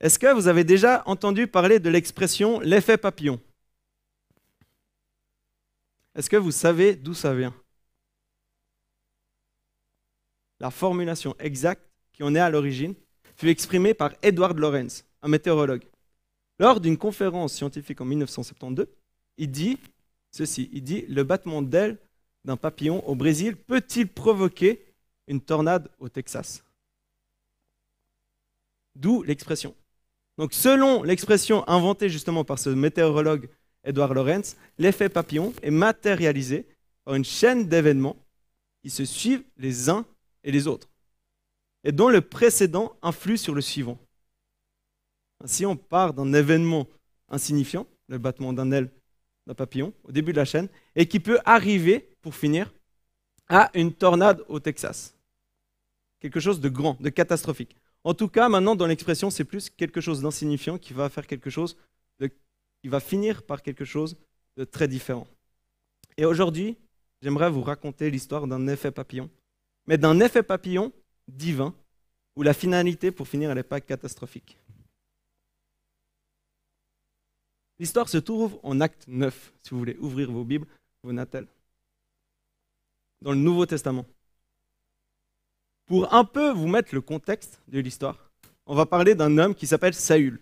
Est-ce que vous avez déjà entendu parler de l'expression l'effet papillon Est-ce que vous savez d'où ça vient? La formulation exacte qui en est à l'origine fut exprimée par Edward Lorenz, un météorologue. Lors d'une conférence scientifique en 1972, il dit ceci, il dit le battement d'ailes d'un papillon au Brésil peut-il provoquer une tornade au Texas? D'où l'expression. Donc selon l'expression inventée justement par ce météorologue Edward Lorenz, l'effet papillon est matérialisé par une chaîne d'événements qui se suivent les uns et les autres, et dont le précédent influe sur le suivant. Ainsi, on part d'un événement insignifiant, le battement d'un aile d'un papillon, au début de la chaîne, et qui peut arriver, pour finir, à une tornade au Texas. Quelque chose de grand, de catastrophique. En tout cas, maintenant, dans l'expression, c'est plus quelque chose d'insignifiant qui va faire quelque chose, qui va finir par quelque chose de très différent. Et aujourd'hui, j'aimerais vous raconter l'histoire d'un effet papillon, mais d'un effet papillon divin, où la finalité, pour finir, elle n'est pas catastrophique. L'histoire se trouve en acte 9, si vous voulez ouvrir vos Bibles, vos natels, dans le Nouveau Testament. Pour un peu vous mettre le contexte de l'histoire, on va parler d'un homme qui s'appelle Saül,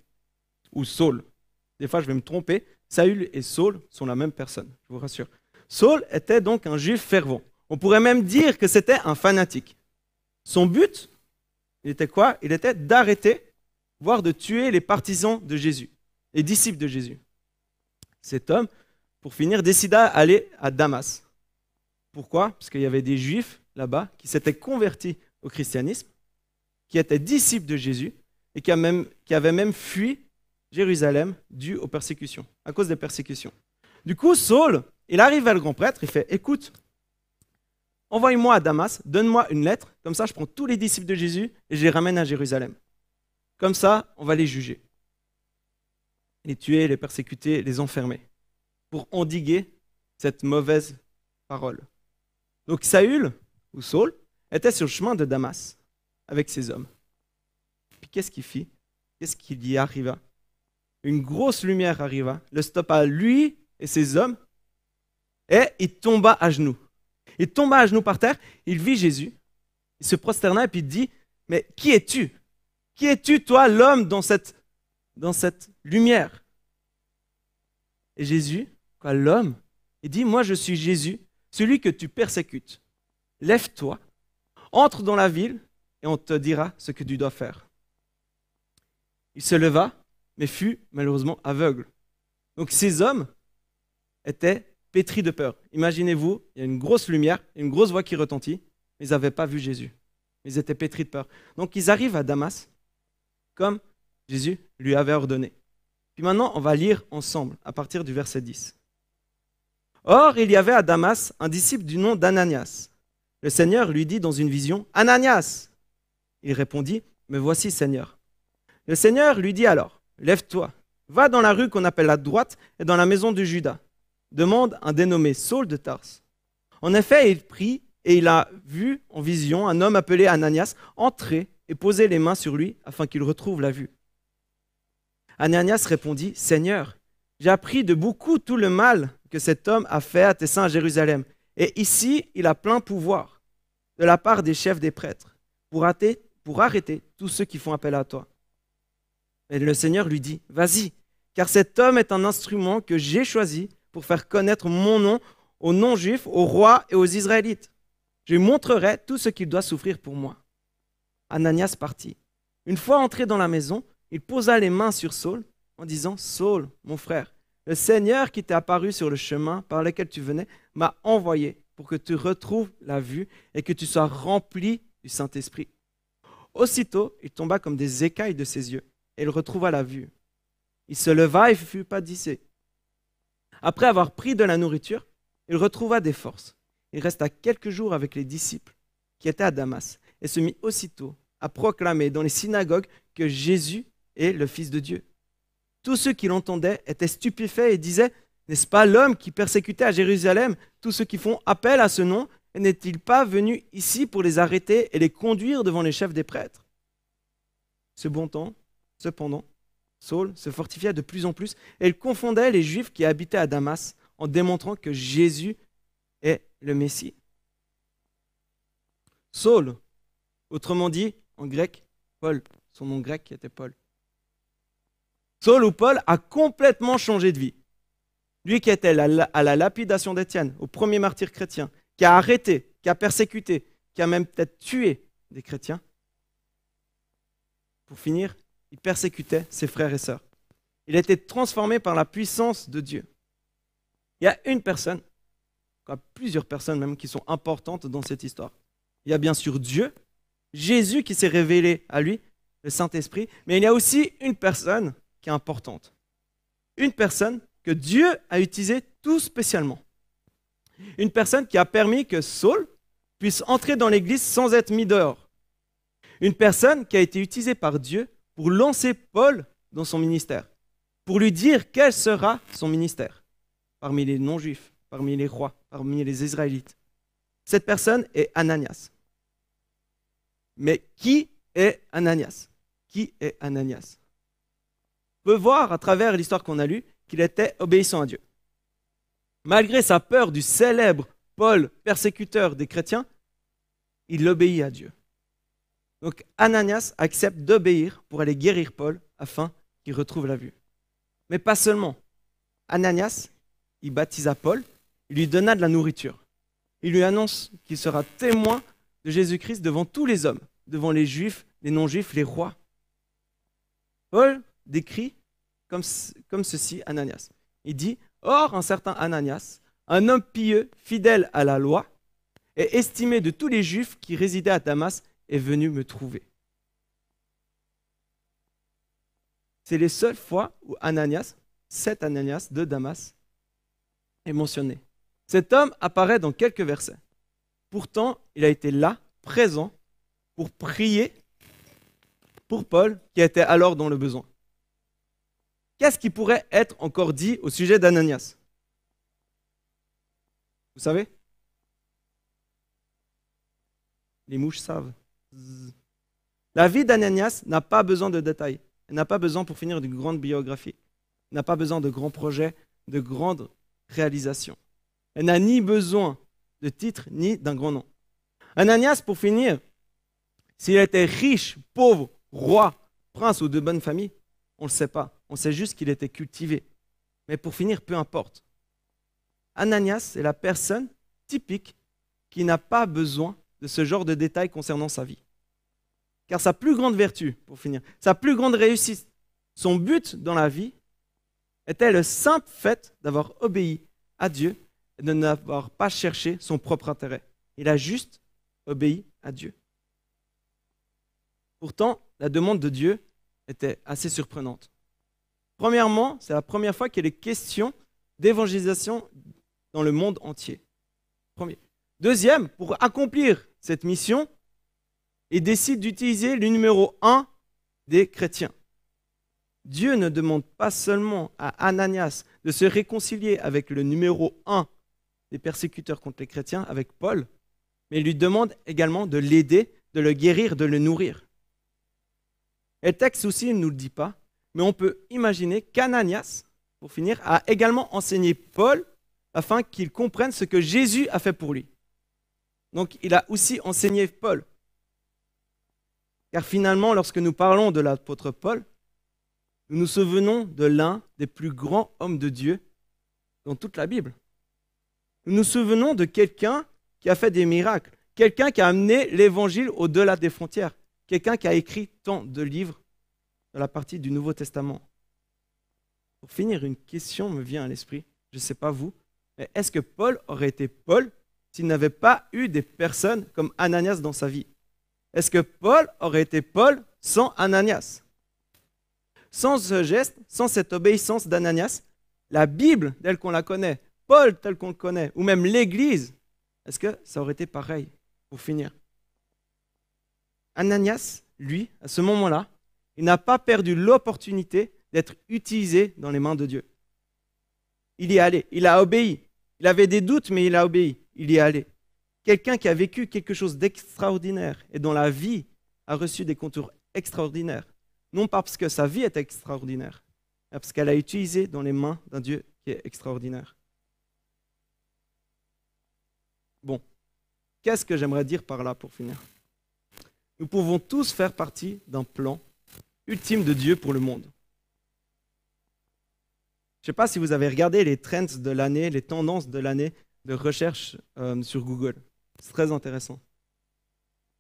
ou Saul. Des fois, je vais me tromper. Saül et Saul sont la même personne, je vous rassure. Saul était donc un juif fervent. On pourrait même dire que c'était un fanatique. Son but, il était quoi? Il était d'arrêter, voire de tuer les partisans de Jésus, les disciples de Jésus. Cet homme, pour finir, décida d'aller à Damas. Pourquoi? Parce qu'il y avait des juifs là-bas qui s'étaient convertis au christianisme, qui étaient disciples de Jésus et qui, avaient même fui Jérusalem dû aux persécutions, à cause des persécutions. Du coup, Saul, il arrive à le grand prêtre, il fait Écoute, envoie-moi à Damas, donne-moi une lettre, comme ça je prends tous les disciples de Jésus et je les ramène à Jérusalem. Comme ça, on va les juger. Les tuer, les persécuter, les enfermer, pour endiguer cette mauvaise parole. Donc Saül, ou Saul, était sur le chemin de Damas avec ses hommes. Puis qu'est-ce qu'il fit? Qu'est-ce qu'il y arriva? Une grosse lumière arriva, le stoppa lui et ses hommes, et il tomba à genoux. Il tomba à genoux par terre, il vit Jésus, il se prosterna et puis dit, mais qui es-tu? Qui es-tu, toi, l'homme, dans cette, dans cette lumière Et Jésus, quoi, l'homme, il dit, moi je suis Jésus, celui que tu persécutes. Lève-toi entre dans la ville et on te dira ce que tu dois faire. Il se leva, mais fut malheureusement aveugle. Donc ces hommes étaient pétris de peur. Imaginez-vous, il y a une grosse lumière, une grosse voix qui retentit, mais ils n'avaient pas vu Jésus. Ils étaient pétris de peur. Donc ils arrivent à Damas, comme Jésus lui avait ordonné. Puis maintenant, on va lire ensemble à partir du verset 10. Or, il y avait à Damas un disciple du nom d'Ananias. Le Seigneur lui dit dans une vision, Ananias. Il répondit, Me voici, Seigneur. Le Seigneur lui dit alors, Lève-toi, va dans la rue qu'on appelle la droite et dans la maison de Judas. Demande un dénommé Saul de Tarse. En effet, il prit et il a vu en vision un homme appelé Ananias entrer et poser les mains sur lui afin qu'il retrouve la vue. Ananias répondit, Seigneur, j'ai appris de beaucoup tout le mal que cet homme a fait à tes saints à Jérusalem. Et ici, il a plein pouvoir de la part des chefs des prêtres pour arrêter, tous ceux qui font appel à toi. Et le Seigneur lui dit, vas-y, car cet homme est un instrument que j'ai choisi pour faire connaître mon nom aux non-juifs, aux rois et aux Israélites. Je lui montrerai tout ce qu'il doit souffrir pour moi. Ananias partit. Une fois entré dans la maison, il posa les mains sur Saul en disant, Saul, mon frère, le Seigneur qui t'est apparu sur le chemin par lequel tu venais m'a envoyé pour que tu retrouves la vue et que tu sois rempli du Saint-Esprit. Aussitôt, il tomba comme des écailles de ses yeux, et il retrouva la vue. Il se leva et fut padissé. Après avoir pris de la nourriture, il retrouva des forces. Il resta quelques jours avec les disciples qui étaient à Damas, et se mit aussitôt à proclamer dans les synagogues que Jésus est le Fils de Dieu. Tous ceux qui l'entendaient étaient stupéfaits et disaient n'est-ce pas l'homme qui persécutait à Jérusalem tous ceux qui font appel à ce nom? N'est-il pas venu ici pour les arrêter et les conduire devant les chefs des prêtres? Ce bon temps, cependant, Saul se fortifiait de plus en plus et il confondait les Juifs qui habitaient à Damas en démontrant que Jésus est le Messie. Saul, autrement dit, en grec, Paul, son nom grec était Paul. Saul ou Paul a complètement changé de vie. Lui qui était à la lapidation d'Étienne, au premier martyr chrétien, qui a arrêté, qui a persécuté, qui a même peut-être tué des chrétiens. Pour finir, il persécutait ses frères et sœurs. Il a été transformé par la puissance de Dieu. Il y a une personne, plusieurs personnes même, qui sont importantes dans cette histoire. Il y a bien sûr Dieu, Jésus qui s'est révélé à lui, le Saint-Esprit, mais il y a aussi une personne qui est importante. Une personne que Dieu a utilisée tout spécialement. Une personne qui a permis que Saul puisse entrer dans l'Église sans être mis dehors. Une personne qui a été utilisée par Dieu pour lancer Paul dans son ministère, pour lui dire quel sera son ministère parmi les non-juifs, parmi les rois, parmi les Israélites. Cette personne est Ananias. Mais qui est Ananias? Qui est Ananias? On peut voir à travers l'histoire qu'on a lue qu'il était obéissant à Dieu. Malgré sa peur du célèbre Paul, persécuteur des chrétiens, il obéit à Dieu. Donc Ananias accepte d'obéir pour aller guérir Paul afin qu'il retrouve la vue. Mais pas seulement. Ananias, il baptisa Paul, il lui donna de la nourriture. Il lui annonce qu'il sera témoin de Jésus-Christ devant tous les hommes, devant les juifs, les non-juifs, les rois. Paul décrit comme, ceci Ananias. Il dit, Or, un certain Ananias, un homme pieux, fidèle à la loi, et estimé de tous les juifs qui résidaient à Damas, est venu me trouver. C'est les seules fois où Ananias, cet Ananias de Damas, est mentionné. Cet homme apparaît dans quelques versets. Pourtant, il a été là, présent, pour prier pour Paul, qui était alors dans le besoin. Qu'est-ce qui pourrait être encore dit au sujet d'Ananias Vous savez Les mouches savent. La vie d'Ananias n'a pas besoin de détails. Elle n'a pas besoin pour finir d'une grande biographie. Elle n'a pas besoin de grands projets, de grandes réalisations. Elle n'a ni besoin de titre, ni d'un grand nom. Ananias, pour finir, s'il était riche, pauvre, roi, prince ou de bonne famille, on ne le sait pas. On sait juste qu'il était cultivé. Mais pour finir, peu importe. Ananias est la personne typique qui n'a pas besoin de ce genre de détails concernant sa vie. Car sa plus grande vertu, pour finir, sa plus grande réussite, son but dans la vie était le simple fait d'avoir obéi à Dieu et de n'avoir pas cherché son propre intérêt. Il a juste obéi à Dieu. Pourtant, la demande de Dieu était assez surprenante. Premièrement, c'est la première fois qu'il est question d'évangélisation dans le monde entier. Deuxième, pour accomplir cette mission, il décide d'utiliser le numéro un des chrétiens. Dieu ne demande pas seulement à Ananias de se réconcilier avec le numéro un des persécuteurs contre les chrétiens, avec Paul, mais il lui demande également de l'aider, de le guérir, de le nourrir. Et le texte aussi ne nous le dit pas, mais on peut imaginer qu'Ananias, pour finir, a également enseigné Paul afin qu'il comprenne ce que Jésus a fait pour lui. Donc il a aussi enseigné Paul. Car finalement, lorsque nous parlons de l'apôtre Paul, nous nous souvenons de l'un des plus grands hommes de Dieu dans toute la Bible. Nous nous souvenons de quelqu'un qui a fait des miracles, quelqu'un qui a amené l'évangile au-delà des frontières, quelqu'un qui a écrit tant de livres dans la partie du Nouveau Testament. Pour finir, une question me vient à l'esprit. Je ne sais pas vous, mais est-ce que Paul aurait été Paul s'il n'avait pas eu des personnes comme Ananias dans sa vie? Est-ce que Paul aurait été Paul sans Ananias? Sans ce geste, sans cette obéissance d'Ananias, la Bible telle qu'on la connaît, Paul tel qu'on le connaît, ou même l'Église, est-ce que ça aurait été pareil? Pour finir Ananias, lui, à ce moment-là, il n'a pas perdu l'opportunité d'être utilisé dans les mains de Dieu. Il y est allé, il a obéi. Il avait des doutes, mais il a obéi. Il y est allé. Quelqu'un qui a vécu quelque chose d'extraordinaire et dont la vie a reçu des contours extraordinaires non pas parce que sa vie est extraordinaire, mais parce qu'elle a utilisé dans les mains d'un Dieu qui est extraordinaire. Bon, qu'est-ce que j'aimerais dire par là pour finir? Nous pouvons tous faire partie d'un plan ultime de Dieu pour le monde. Je ne sais pas si vous avez regardé les trends de l'année, les tendances de l'année de recherche euh, sur Google. C'est très intéressant.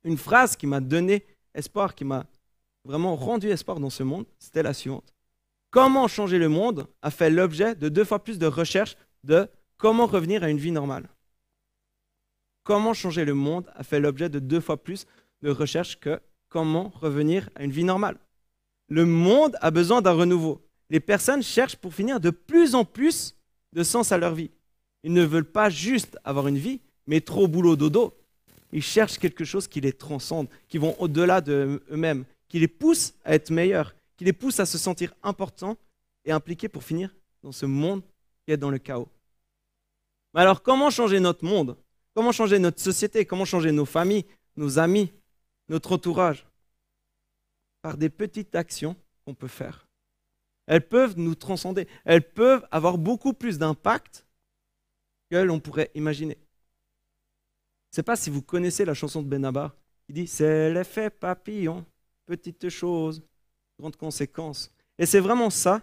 Une phrase qui m'a donné espoir, qui m'a vraiment rendu espoir dans ce monde, c'était la suivante. Comment changer le monde a fait l'objet de deux fois plus de recherches de comment revenir à une vie normale. Comment changer le monde a fait l'objet de deux fois plus de recherches que comment revenir à une vie normale. Le monde a besoin d'un renouveau. Les personnes cherchent pour finir de plus en plus de sens à leur vie. Ils ne veulent pas juste avoir une vie, mais trop boulot dodo. Ils cherchent quelque chose qui les transcende, qui vont au-delà d'eux-mêmes, qui les pousse à être meilleurs, qui les pousse à se sentir importants et impliqués pour finir dans ce monde qui est dans le chaos. Mais alors, comment changer notre monde? Comment changer notre société? Comment changer nos familles, nos amis, notre entourage? Par des petites actions qu'on peut faire. Elles peuvent nous transcender. Elles peuvent avoir beaucoup plus d'impact que l'on pourrait imaginer. Je ne sais pas si vous connaissez la chanson de Benabar qui dit C'est l'effet papillon, petite chose, grande conséquence. Et c'est vraiment ça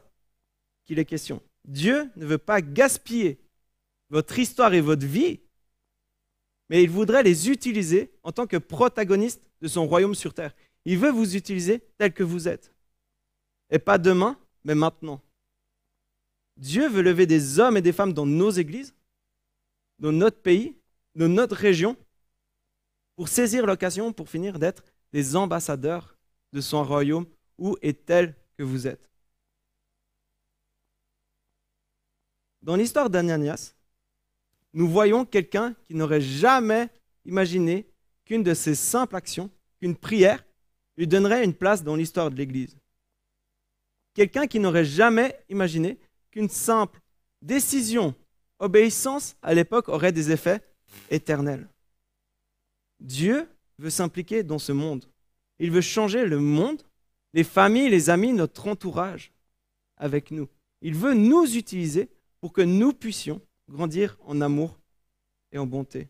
qu'il est question. Dieu ne veut pas gaspiller votre histoire et votre vie mais il voudrait les utiliser en tant que protagonistes de son royaume sur terre. Il veut vous utiliser tel que vous êtes. Et pas demain, mais maintenant. Dieu veut lever des hommes et des femmes dans nos églises, dans notre pays, dans notre région, pour saisir l'occasion, pour finir d'être des ambassadeurs de son royaume, où est tel que vous êtes. Dans l'histoire d'Ananias, nous voyons quelqu'un qui n'aurait jamais imaginé qu'une de ses simples actions, qu'une prière, lui donnerait une place dans l'histoire de l'Église. Quelqu'un qui n'aurait jamais imaginé qu'une simple décision, obéissance à l'époque aurait des effets éternels. Dieu veut s'impliquer dans ce monde. Il veut changer le monde, les familles, les amis, notre entourage avec nous. Il veut nous utiliser pour que nous puissions grandir en amour et en bonté.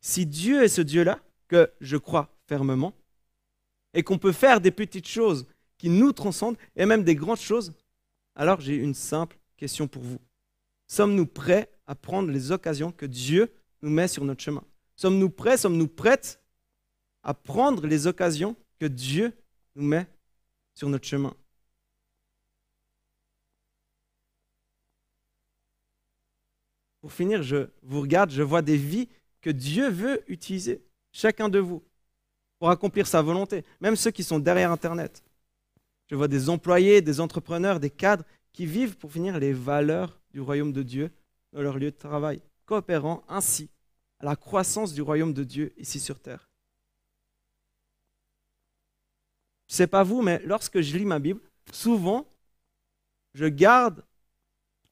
Si Dieu est ce Dieu-là, que je crois fermement, et qu'on peut faire des petites choses qui nous transcendent, et même des grandes choses, alors j'ai une simple question pour vous. Sommes-nous prêts à prendre les occasions que Dieu nous met sur notre chemin? Sommes-nous prêts, sommes-nous prêtes à prendre les occasions que Dieu nous met sur notre chemin? Pour finir, je vous regarde, je vois des vies que Dieu veut utiliser, chacun de vous, pour accomplir sa volonté, même ceux qui sont derrière Internet. Je vois des employés, des entrepreneurs, des cadres qui vivent pour finir les valeurs du royaume de Dieu dans leur lieu de travail, coopérant ainsi à la croissance du royaume de Dieu ici sur terre. Je ne sais pas vous, mais lorsque je lis ma Bible, souvent, je garde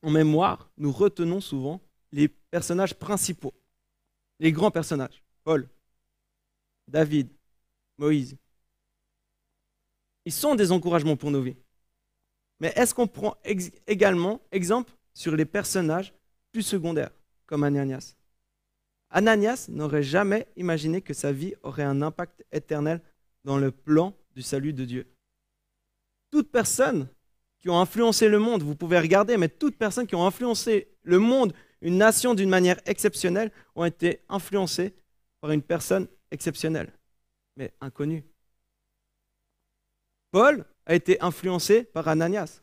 en mémoire, nous retenons souvent les personnages principaux, les grands personnages, Paul, David, Moïse. Ils sont des encouragements pour nos vies. Mais est-ce qu'on prend également exemple sur les personnages plus secondaires, comme Ananias? Ananias n'aurait jamais imaginé que sa vie aurait un impact éternel dans le plan du salut de Dieu. Toute personne qui ont influencé le monde, vous pouvez regarder, mais toutes personnes qui ont influencé le monde une nation d'une manière exceptionnelle ont été influencées par une personne exceptionnelle, mais inconnue. Paul a été influencé par Ananias.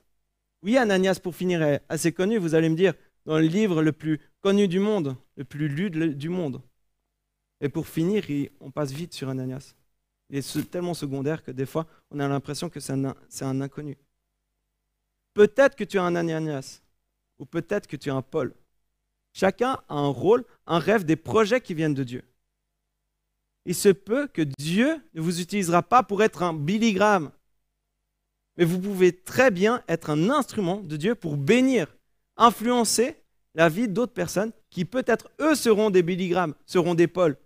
Oui, Ananias, pour finir, est assez connu, vous allez me dire, dans le livre le plus connu du monde, le plus lu du monde. Et pour finir, on passe vite sur Ananias. Il est tellement secondaire que des fois, on a l'impression que c'est un inconnu. Peut-être que tu as un Ananias, ou peut-être que tu as un Paul. Chacun a un rôle, un rêve, des projets qui viennent de Dieu. Il se peut que Dieu ne vous utilisera pas pour être un Billy Graham, mais vous pouvez très bien être un instrument de Dieu pour bénir, influencer la vie d'autres personnes qui peut-être eux seront des Billy Graham, seront des Paul.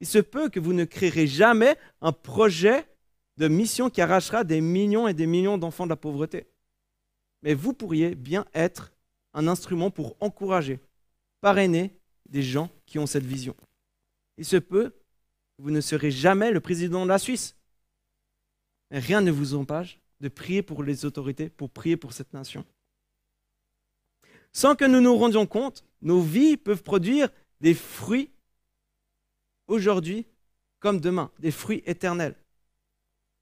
Il se peut que vous ne créerez jamais un projet de mission qui arrachera des millions et des millions d'enfants de la pauvreté. Mais vous pourriez bien être un instrument pour encourager, parrainer des gens qui ont cette vision. Il se peut vous ne serez jamais le président de la Suisse. Rien ne vous empêche de prier pour les autorités, pour prier pour cette nation. Sans que nous nous rendions compte, nos vies peuvent produire des fruits aujourd'hui comme demain, des fruits éternels.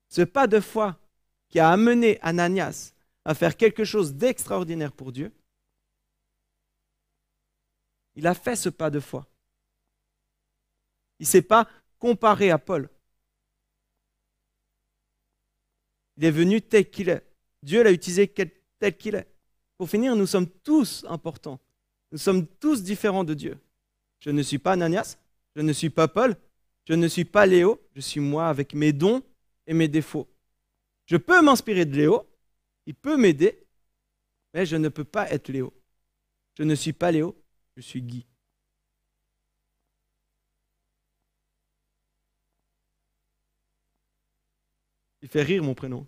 Ce pas de foi qui a amené Ananias à faire quelque chose d'extraordinaire pour Dieu, il a fait ce pas de foi. Il ne s'est pas comparé à Paul. Il est venu tel qu'il est. Dieu l'a utilisé tel qu'il est. Pour finir, nous sommes tous importants. Nous sommes tous différents de Dieu. Je ne suis pas Ananias, je ne suis pas Paul, je ne suis pas Léo, je suis moi avec mes dons et mes défauts. Je peux m'inspirer de Léo, il peut m'aider, mais je ne peux pas être Léo. Je ne suis pas Léo, je suis Guy. Il fait rire mon prénom.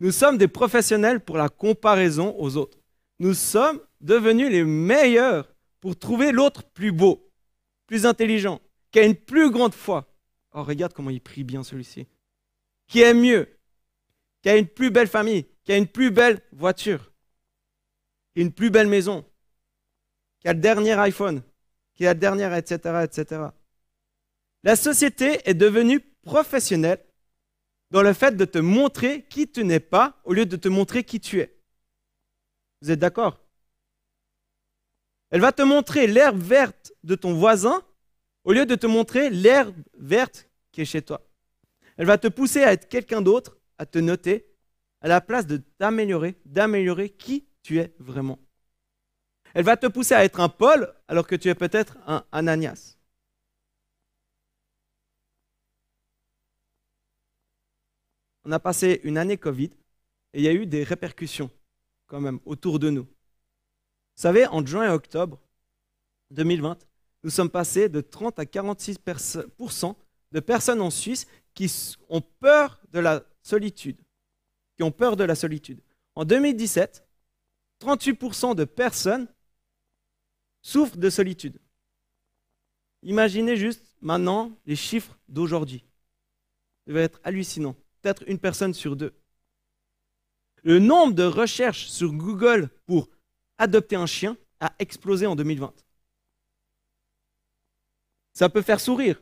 Nous sommes des professionnels pour la comparaison aux autres. Nous sommes devenus les meilleurs pour trouver l'autre plus beau, plus intelligent, qui a une plus grande foi. Oh, regarde comment il prie bien celui-ci. Qui est mieux, qui a une plus belle famille, qui a une plus belle voiture, une plus belle maison, qui a le dernier iPhone, qui a le dernier, etc., etc. La société est devenue professionnelle dans le fait de te montrer qui tu n'es pas au lieu de te montrer qui tu es. Vous êtes d'accord? Elle va te montrer l'herbe verte de ton voisin au lieu de te montrer l'herbe verte qui est chez toi. Elle va te pousser à être quelqu'un d'autre, à te noter, à la place de t'améliorer, d'améliorer qui tu es vraiment. Elle va te pousser à être un Paul alors que tu es peut-être un Ananias. On a passé une année Covid et il y a eu des répercussions quand même autour de nous. Vous savez, en juin et octobre 2020, nous sommes passés de 30 à 46% de personnes en Suisse qui ont peur de la solitude, qui ont peur de la solitude. En 2017, 38% de personnes souffrent de solitude. Imaginez juste maintenant les chiffres d'aujourd'hui. Ça va être hallucinant peut-être une personne sur deux. Le nombre de recherches sur Google pour adopter un chien a explosé en 2020. Ça peut faire sourire,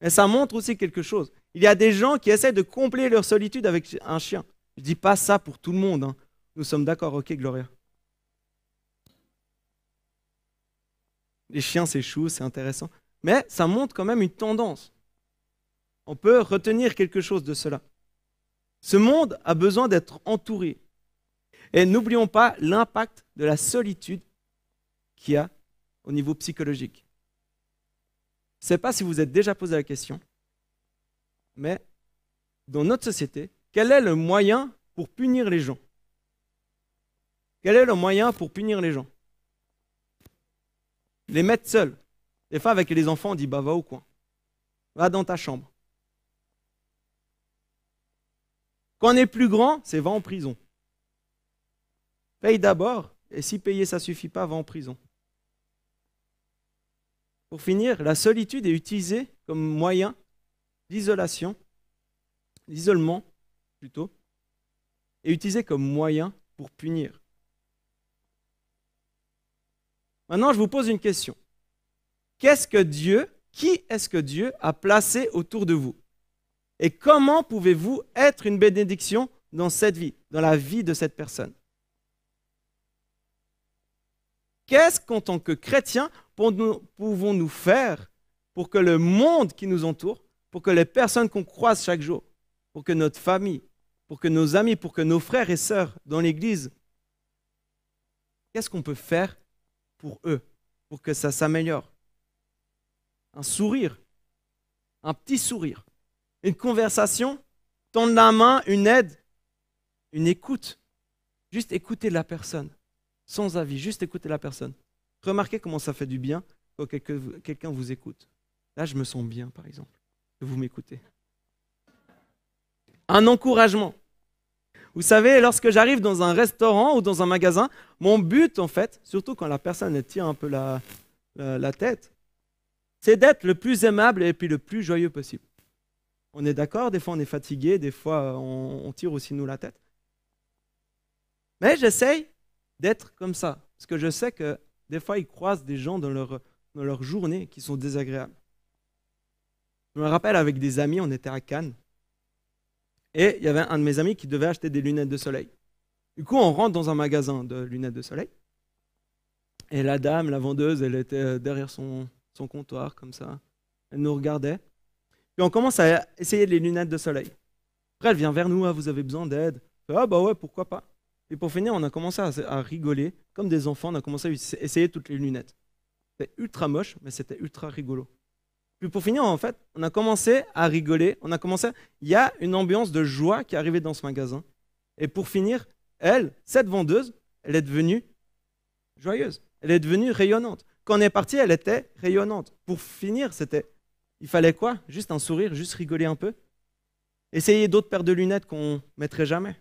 mais ça montre aussi quelque chose. Il y a des gens qui essaient de combler leur solitude avec un chien. Je ne dis pas ça pour tout le monde. Hein. Nous sommes d'accord, ok, Gloria. Les chiens, c'est chou, c'est intéressant. Mais ça montre quand même une tendance on peut retenir quelque chose de cela. Ce monde a besoin d'être entouré. Et n'oublions pas l'impact de la solitude qu'il y a au niveau psychologique. Je ne sais pas si vous êtes déjà posé la question, mais dans notre société, quel est le moyen pour punir les gens? Quel est le moyen pour punir les gens? Les mettre seuls. Des fois, avec les enfants, on dit bah, va au coin. Va dans ta chambre. Quand on est plus grand, c'est va en prison. Paye d'abord, et si payer ça suffit pas, va en prison. Pour finir, la solitude est utilisée comme moyen d'isolation, d'isolement plutôt, est utilisée comme moyen pour punir. Maintenant, je vous pose une question. Qu'est-ce que Dieu, qui est-ce que Dieu a placé autour de vous? Et comment pouvez-vous être une bénédiction dans cette vie, dans la vie de cette personne? Qu'est-ce qu'en tant que chrétiens pouvons-nous faire pour que le monde qui nous entoure, pour que les personnes qu'on croise chaque jour, pour que notre famille, pour que nos amis, pour que nos frères et sœurs dans l'Église, qu'est-ce qu'on peut faire pour eux, pour que ça s'améliore? Un sourire, un petit sourire une conversation, tendre la main, une aide, une écoute. Juste écouter la personne, sans avis, juste écouter la personne. Remarquez comment ça fait du bien quand quelqu'un vous écoute. Là, je me sens bien, par exemple. que vous m'écoutez. Un encouragement. Vous savez, lorsque j'arrive dans un restaurant ou dans un magasin, mon but, en fait, surtout quand la personne tire un peu la, la tête, c'est d'être le plus aimable et puis le plus joyeux possible. On est d'accord, des fois on est fatigué, des fois on, tire aussi nous la tête. Mais j'essaye d'être comme ça, parce que je sais que des fois ils croisent des gens dans leur, dans leur journée qui sont désagréables. Je me rappelle avec des amis, on était à Cannes, et il y avait un de mes amis qui devait acheter des lunettes de soleil. Du coup, on rentre dans un magasin de lunettes de soleil, et la dame, la vendeuse, elle était derrière son, son comptoir, comme ça. Elle nous regardait. Puis on commence à essayer les lunettes de soleil. Après, elle vient vers nous, ah, vous avez besoin d'aide. Ah bah ouais, pourquoi pas. Et pour finir, on a commencé à, rigoler, comme des enfants, on a commencé à essayer toutes les lunettes. C'était ultra moche, mais c'était ultra rigolo. Puis pour finir, en fait, on a commencé à rigoler, on a commencé, il y a une ambiance de joie qui est arrivée dans ce magasin. Et pour finir, elle, cette vendeuse, elle est devenue joyeuse, elle est devenue rayonnante. Quand on est parti, elle était rayonnante. Pour finir, c'était, il fallait quoi? Juste un sourire, juste rigoler un peu? Essayer d'autres paires de lunettes qu'on mettrait jamais?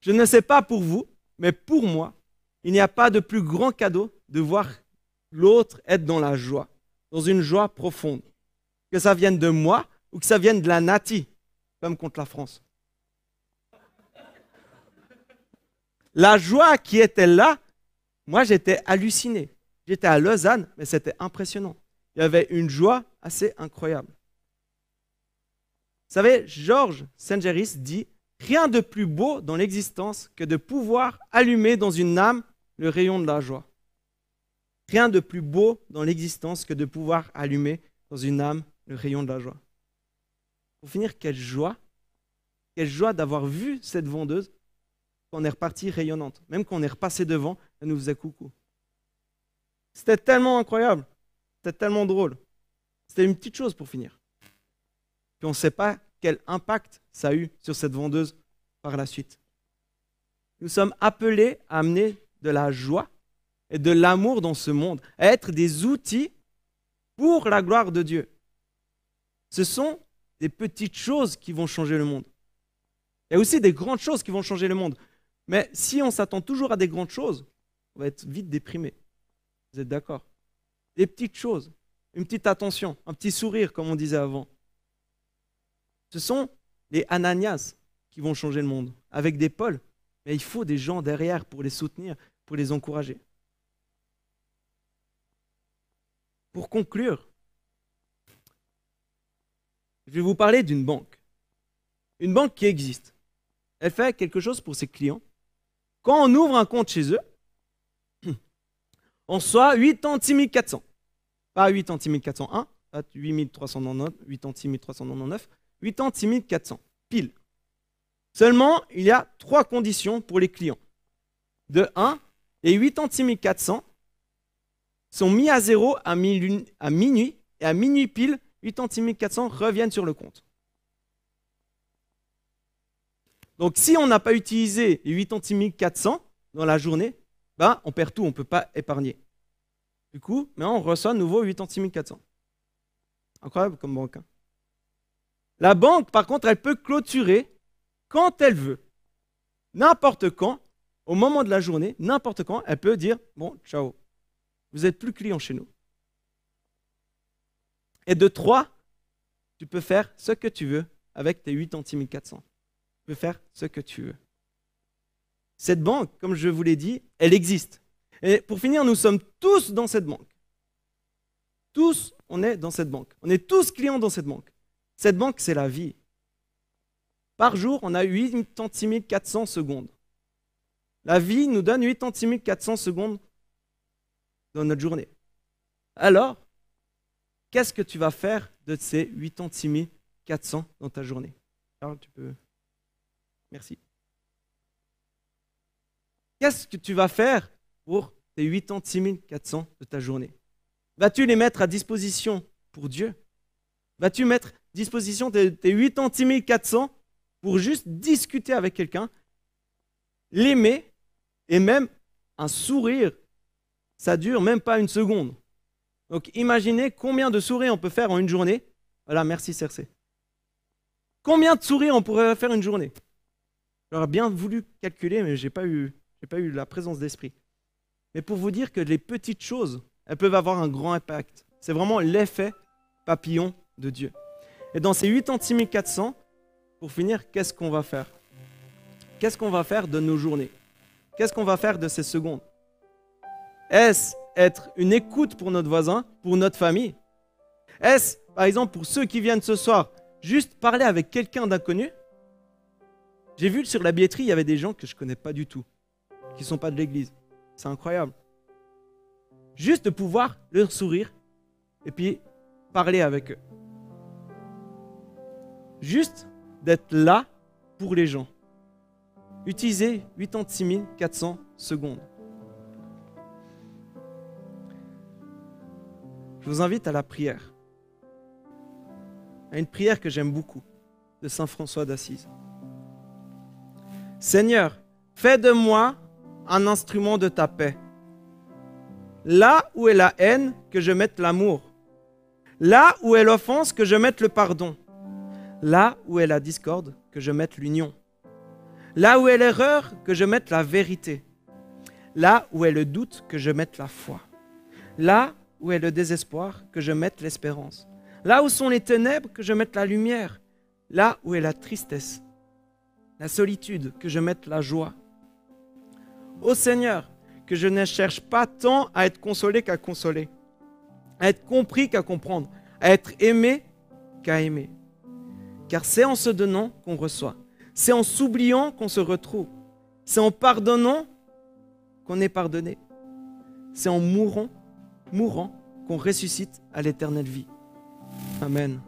Je ne sais pas pour vous, mais pour moi, il n'y a pas de plus grand cadeau de voir l'autre être dans la joie, dans une joie profonde. Que ça vienne de moi ou que ça vienne de la nati, comme contre la France. La joie qui était là, moi j'étais halluciné. J'étais à Lausanne, mais c'était impressionnant. Il y avait une joie assez incroyable. Vous savez, Georges Saint-Géris dit Rien de plus beau dans l'existence que de pouvoir allumer dans une âme le rayon de la joie. Rien de plus beau dans l'existence que de pouvoir allumer dans une âme le rayon de la joie. Pour finir, quelle joie, quelle joie d'avoir vu cette vendeuse qu'on est reparti rayonnante. Même quand on est repassé devant, elle nous faisait coucou. C'était tellement incroyable. C'était tellement drôle. C'était une petite chose pour finir. Puis on ne sait pas quel impact ça a eu sur cette vendeuse par la suite. Nous sommes appelés à amener de la joie et de l'amour dans ce monde, à être des outils pour la gloire de Dieu. Ce sont des petites choses qui vont changer le monde. Il y a aussi des grandes choses qui vont changer le monde. Mais si on s'attend toujours à des grandes choses, on va être vite déprimé. Vous êtes d'accord? Des petites choses, une petite attention, un petit sourire, comme on disait avant. Ce sont les Ananias qui vont changer le monde, avec des Paul. Mais il faut des gens derrière pour les soutenir, pour les encourager. Pour conclure, je vais vous parler d'une banque. Une banque qui existe. Elle fait quelque chose pour ses clients quand on ouvre un compte chez eux, on soit 86 400. Pas 86 401, pas 8 399, 86 399, 86 400, pile. Seulement, il y a trois conditions pour les clients. De 1, les 86 400 sont mis à zéro à minuit, et à minuit pile, 86 400 reviennent sur le compte. Donc si on n'a pas utilisé les 86 400 dans la journée, ben, on perd tout, on ne peut pas épargner. Du coup, on reçoit à nouveau 86 400. Incroyable comme banque. Hein. La banque, par contre, elle peut clôturer quand elle veut. N'importe quand, au moment de la journée, n'importe quand, elle peut dire, bon, ciao, vous n'êtes plus client chez nous. Et de trois, tu peux faire ce que tu veux avec tes 86 400 faire ce que tu veux. Cette banque, comme je vous l'ai dit, elle existe. Et pour finir, nous sommes tous dans cette banque. Tous, on est dans cette banque. On est tous clients dans cette banque. Cette banque, c'est la vie. Par jour, on a 86 400 secondes. La vie nous donne 86 400 secondes dans notre journée. Alors, qu'est-ce que tu vas faire de ces 86 400 dans ta journée? Charles, tu peux Merci. Qu'est-ce que tu vas faire pour tes 86 400 de ta journée? Vas-tu les mettre à disposition pour Dieu? Vas-tu mettre à disposition tes 86 400 pour juste discuter avec quelqu'un, l'aimer et même un sourire? Ça dure même pas une seconde. Donc imaginez combien de souris on peut faire en une journée. Voilà, merci Cersei. Combien de souris on pourrait faire une journée? J'aurais bien voulu calculer, mais je n'ai pas, eu, pas eu la présence d'esprit. Mais pour vous dire que les petites choses, elles peuvent avoir un grand impact. C'est vraiment l'effet papillon de Dieu. Et dans ces 86 400, pour finir, qu'est-ce qu'on va faire? Qu'est-ce qu'on va faire de nos journées? Qu'est-ce qu'on va faire de ces secondes? Est-ce être une écoute pour notre voisin, pour notre famille? Est-ce, par exemple, pour ceux qui viennent ce soir, juste parler avec quelqu'un d'inconnu? J'ai vu sur la billetterie, il y avait des gens que je ne connais pas du tout, qui sont pas de l'église. C'est incroyable. Juste de pouvoir leur sourire et puis parler avec eux. Juste d'être là pour les gens. Utilisez 86 400 secondes. Je vous invite à la prière. À une prière que j'aime beaucoup, de Saint François d'Assise. Seigneur, fais de moi un instrument de ta paix. Là où est la haine, que je mette l'amour. Là où est l'offense, que je mette le pardon. Là où est la discorde, que je mette l'union. Là où est l'erreur, que je mette la vérité. Là où est le doute, que je mette la foi. Là où est le désespoir, que je mette l'espérance. Là où sont les ténèbres, que je mette la lumière. Là où est la tristesse, la solitude, que je mette la joie. Ô Seigneur, que je ne cherche pas tant à être consolé qu'à consoler, à être compris qu'à comprendre, à être aimé qu'à aimer. Car c'est en se donnant qu'on reçoit, c'est en s'oubliant qu'on se retrouve, c'est en pardonnant qu'on est pardonné, c'est en mourant mourant qu'on ressuscite à l'éternelle vie. Amen.